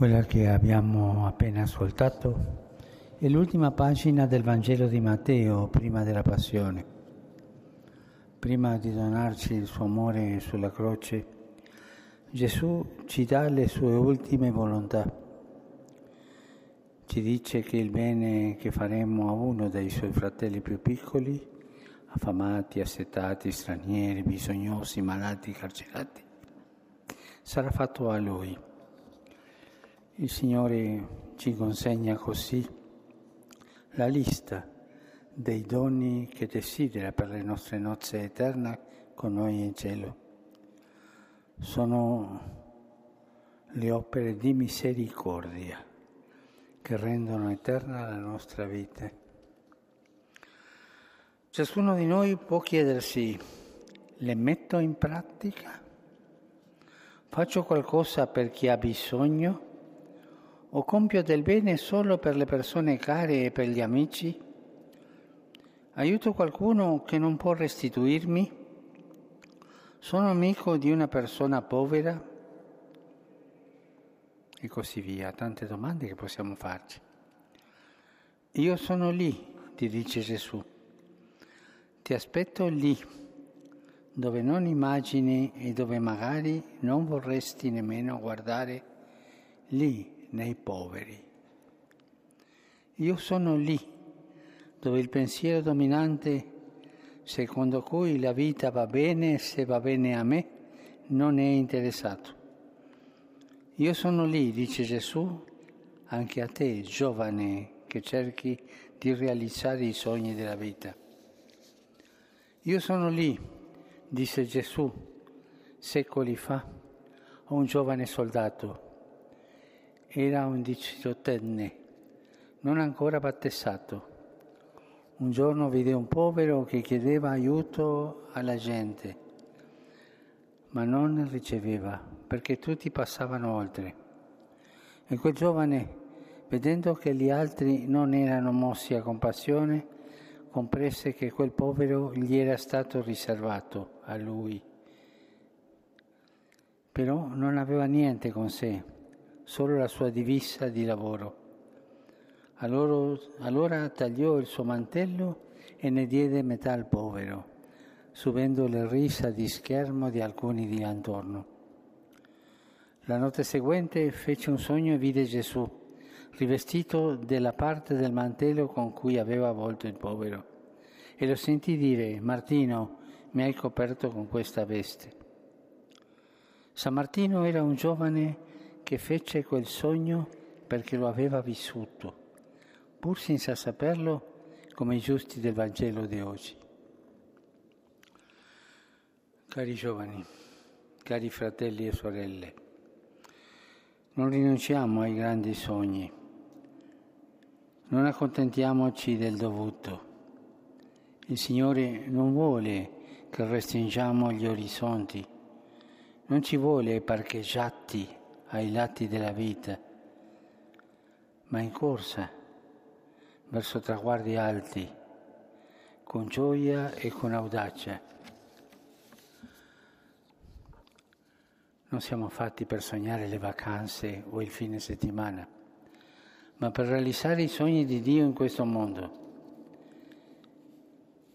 Quella che abbiamo appena ascoltato è l'ultima pagina del Vangelo di Matteo prima della Passione. Prima di donarci il suo amore sulla croce, Gesù ci dà le sue ultime volontà. Ci dice che il bene che faremo a uno dei suoi fratelli più piccoli, affamati, assetati, stranieri, bisognosi, malati, carcerati, sarà fatto a lui. Il Signore ci consegna così la lista dei doni che desidera per le nostre nozze eterne con noi in cielo. Sono le opere di misericordia che rendono eterna la nostra vita. Ciascuno di noi può chiedersi, le metto in pratica? Faccio qualcosa per chi ha bisogno? O compio del bene solo per le persone care e per gli amici? Aiuto qualcuno che non può restituirmi? Sono amico di una persona povera? E così via, tante domande che possiamo farci. Io sono lì, ti dice Gesù. Ti aspetto lì, dove non immagini e dove magari non vorresti nemmeno guardare, lì nei poveri. Io sono lì dove il pensiero dominante, secondo cui la vita va bene se va bene a me, non è interessato. Io sono lì, dice Gesù, anche a te, giovane, che cerchi di realizzare i sogni della vita. Io sono lì, disse Gesù, secoli fa, a un giovane soldato era un diciottenne, non ancora battezzato. Un giorno vide un povero che chiedeva aiuto alla gente, ma non riceveva perché tutti passavano oltre. E quel giovane, vedendo che gli altri non erano mossi a compassione, comprese che quel povero gli era stato riservato a lui. Però non aveva niente con sé solo la sua divisa di lavoro. Allora, allora tagliò il suo mantello e ne diede metà al povero, subendo le risa di schermo di alcuni di attorno. La notte seguente fece un sogno e vide Gesù, rivestito della parte del mantello con cui aveva avvolto il povero, e lo sentì dire, Martino, mi hai coperto con questa veste. San Martino era un giovane che fece quel sogno perché lo aveva vissuto, pur senza saperlo come i giusti del Vangelo di oggi. Cari giovani, cari fratelli e sorelle, non rinunciamo ai grandi sogni, non accontentiamoci del dovuto. Il Signore non vuole che restringiamo gli orizzonti, non ci vuole parcheggiati ai lati della vita, ma in corsa verso traguardi alti, con gioia e con audacia. Non siamo fatti per sognare le vacanze o il fine settimana, ma per realizzare i sogni di Dio in questo mondo.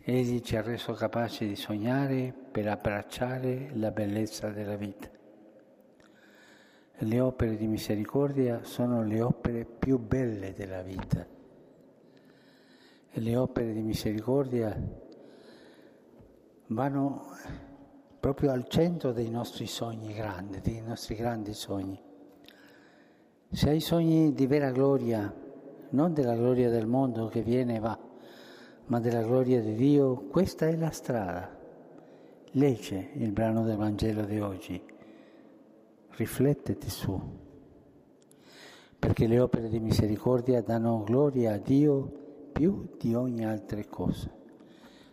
Egli ci ha reso capaci di sognare per abbracciare la bellezza della vita. Le opere di misericordia sono le opere più belle della vita. Le opere di misericordia vanno proprio al centro dei nostri sogni grandi, dei nostri grandi sogni. Se hai sogni di vera gloria, non della gloria del mondo che viene e va, ma della gloria di Dio, questa è la strada. Legge il brano del Vangelo di oggi rifletteti su, perché le opere di misericordia danno gloria a Dio più di ogni altra cosa.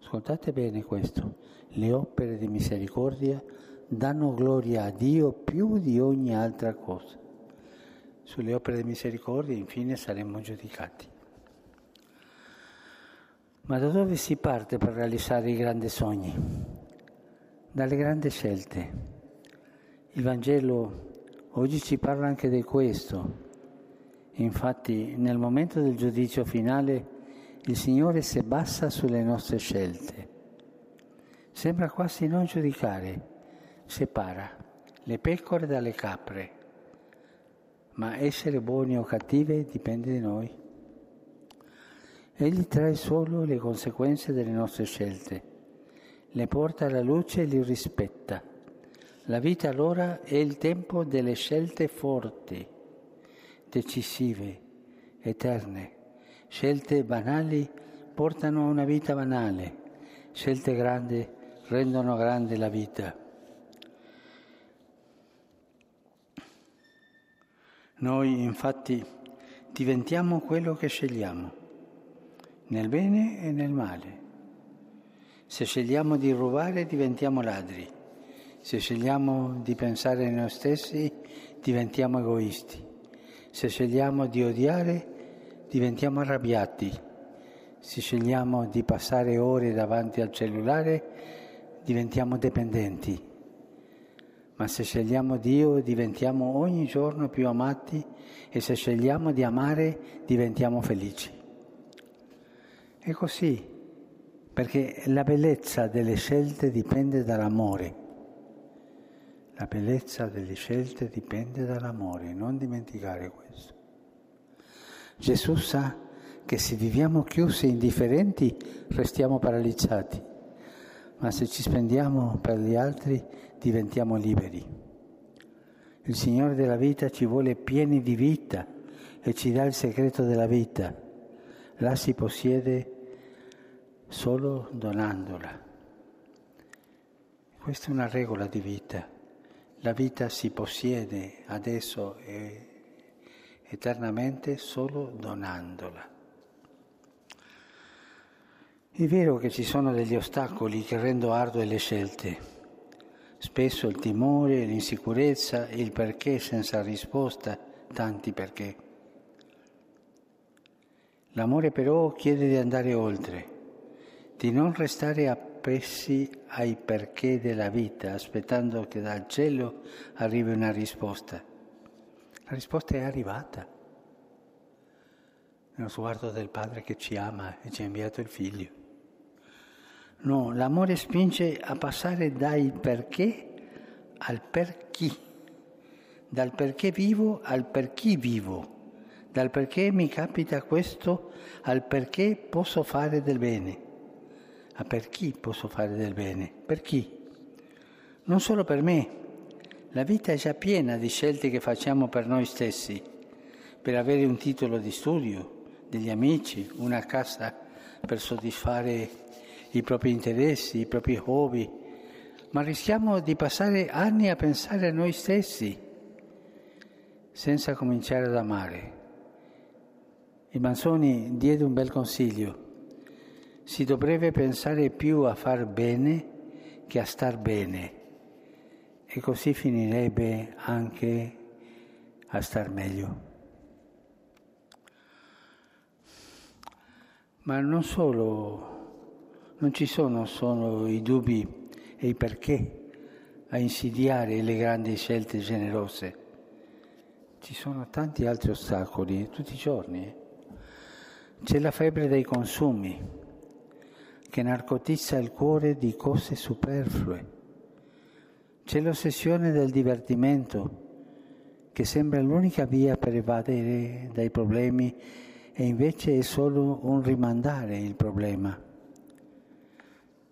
Ascoltate bene questo, le opere di misericordia danno gloria a Dio più di ogni altra cosa. Sulle opere di misericordia infine saremo giudicati. Ma da dove si parte per realizzare i grandi sogni? Dalle grandi scelte il Vangelo Oggi ci parla anche di questo. Infatti nel momento del giudizio finale il Signore si bassa sulle nostre scelte. Sembra quasi non giudicare, separa le pecore dalle capre, ma essere buoni o cattive dipende da noi. Egli trae solo le conseguenze delle nostre scelte, le porta alla luce e li rispetta. La vita allora è il tempo delle scelte forti, decisive, eterne. Scelte banali portano a una vita banale, scelte grandi rendono grande la vita. Noi infatti diventiamo quello che scegliamo, nel bene e nel male. Se scegliamo di rubare diventiamo ladri, se scegliamo di pensare a noi stessi diventiamo egoisti, se scegliamo di odiare diventiamo arrabbiati, se scegliamo di passare ore davanti al cellulare diventiamo dipendenti ma se scegliamo Dio diventiamo ogni giorno più amati e se scegliamo di amare diventiamo felici. È così, perché la bellezza delle scelte dipende dall'amore. La bellezza delle scelte dipende dall'amore, non dimenticare questo. Gesù sa che se viviamo chiusi e indifferenti restiamo paralizzati, ma se ci spendiamo per gli altri diventiamo liberi. Il Signore della vita ci vuole pieni di vita e ci dà il segreto della vita. La si possiede solo donandola. Questa è una regola di vita. La vita si possiede adesso e eternamente solo donandola. È vero che ci sono degli ostacoli che rendono ardue le scelte Spesso il timore, l'insicurezza, il perché senza risposta, tanti perché. L'amore però chiede di andare oltre, di non restare appressi ai perché della vita, aspettando che dal cielo arrivi una risposta. La risposta è arrivata. Nello sguardo del Padre che ci ama e ci ha inviato il Figlio. No, l'amore spinge a passare dai perché al per chi, dal perché vivo al per chi vivo, dal perché mi capita questo al perché posso fare del bene. A per chi posso fare del bene? Per chi? Non solo per me. La vita è già piena di scelte che facciamo per noi stessi, per avere un titolo di studio, degli amici, una casa per soddisfare i propri interessi, i propri hobby, ma rischiamo di passare anni a pensare a noi stessi senza cominciare ad amare. Il Manzoni diede un bel consiglio. Si dovrebbe pensare più a far bene che a star bene e così finirebbe anche a star meglio. Ma non solo non ci sono solo i dubbi e i perché a insidiare le grandi scelte generose. Ci sono tanti altri ostacoli tutti i giorni. C'è la febbre dei consumi che narcotizza il cuore di cose superflue. C'è l'ossessione del divertimento che sembra l'unica via per evadere dai problemi e invece è solo un rimandare il problema.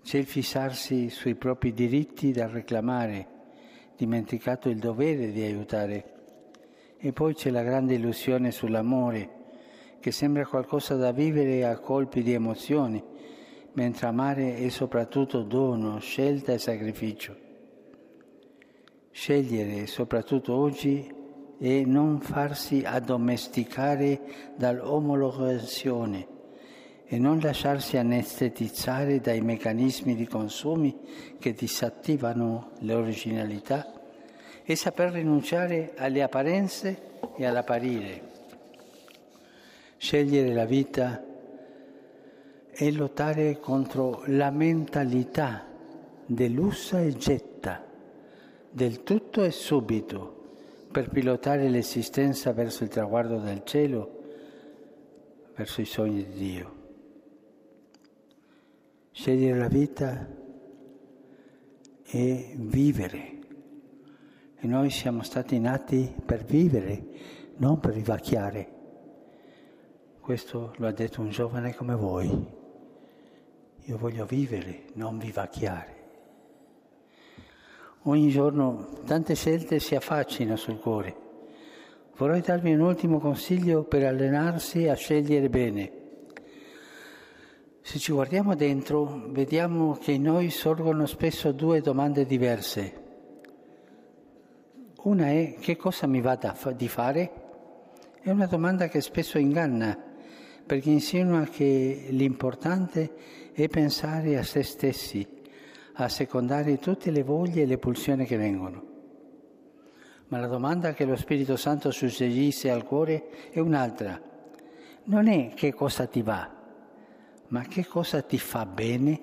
C'è il fissarsi sui propri diritti da reclamare, dimenticato il dovere di aiutare. E poi c'è la grande illusione sull'amore, che sembra qualcosa da vivere a colpi di emozioni, mentre amare è soprattutto dono, scelta e sacrificio. Scegliere, soprattutto oggi, è non farsi addomesticare dall'omologazione e non lasciarsi anestetizzare dai meccanismi di consumi che disattivano l'originalità e saper rinunciare alle apparenze e all'apparire. Scegliere la vita è lottare contro la mentalità dell'usa e getta, del tutto e subito, per pilotare l'esistenza verso il traguardo del cielo, verso i sogni di Dio. Scegliere la vita e vivere. E noi siamo stati nati per vivere, non per vivacchiare. Questo lo ha detto un giovane come voi. Io voglio vivere, non vivacchiare. Ogni giorno tante scelte si affaccino sul cuore. Vorrei darvi un ultimo consiglio per allenarsi a scegliere bene. Se ci guardiamo dentro, vediamo che in noi sorgono spesso due domande diverse. Una è che cosa mi va di fare? È una domanda che spesso inganna, perché insinua che l'importante è pensare a se stessi a secondare tutte le voglie e le pulsioni che vengono. Ma la domanda che lo Spirito Santo suggerisce al cuore è un'altra. Non è che cosa ti va, ma che cosa ti fa bene.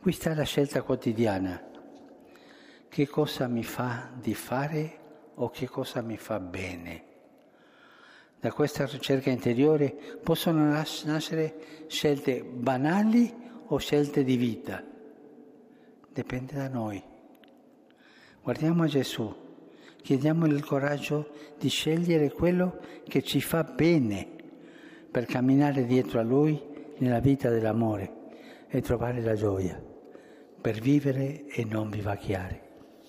Qui sta la scelta quotidiana. Che cosa mi fa di fare o che cosa mi fa bene? Da questa ricerca interiore possono nascere scelte banali o scelte di vita dipende da noi. Guardiamo a Gesù, chiediamogli il coraggio di scegliere quello che ci fa bene per camminare dietro a Lui nella vita dell'amore e trovare la gioia, per vivere e non vivacchiare.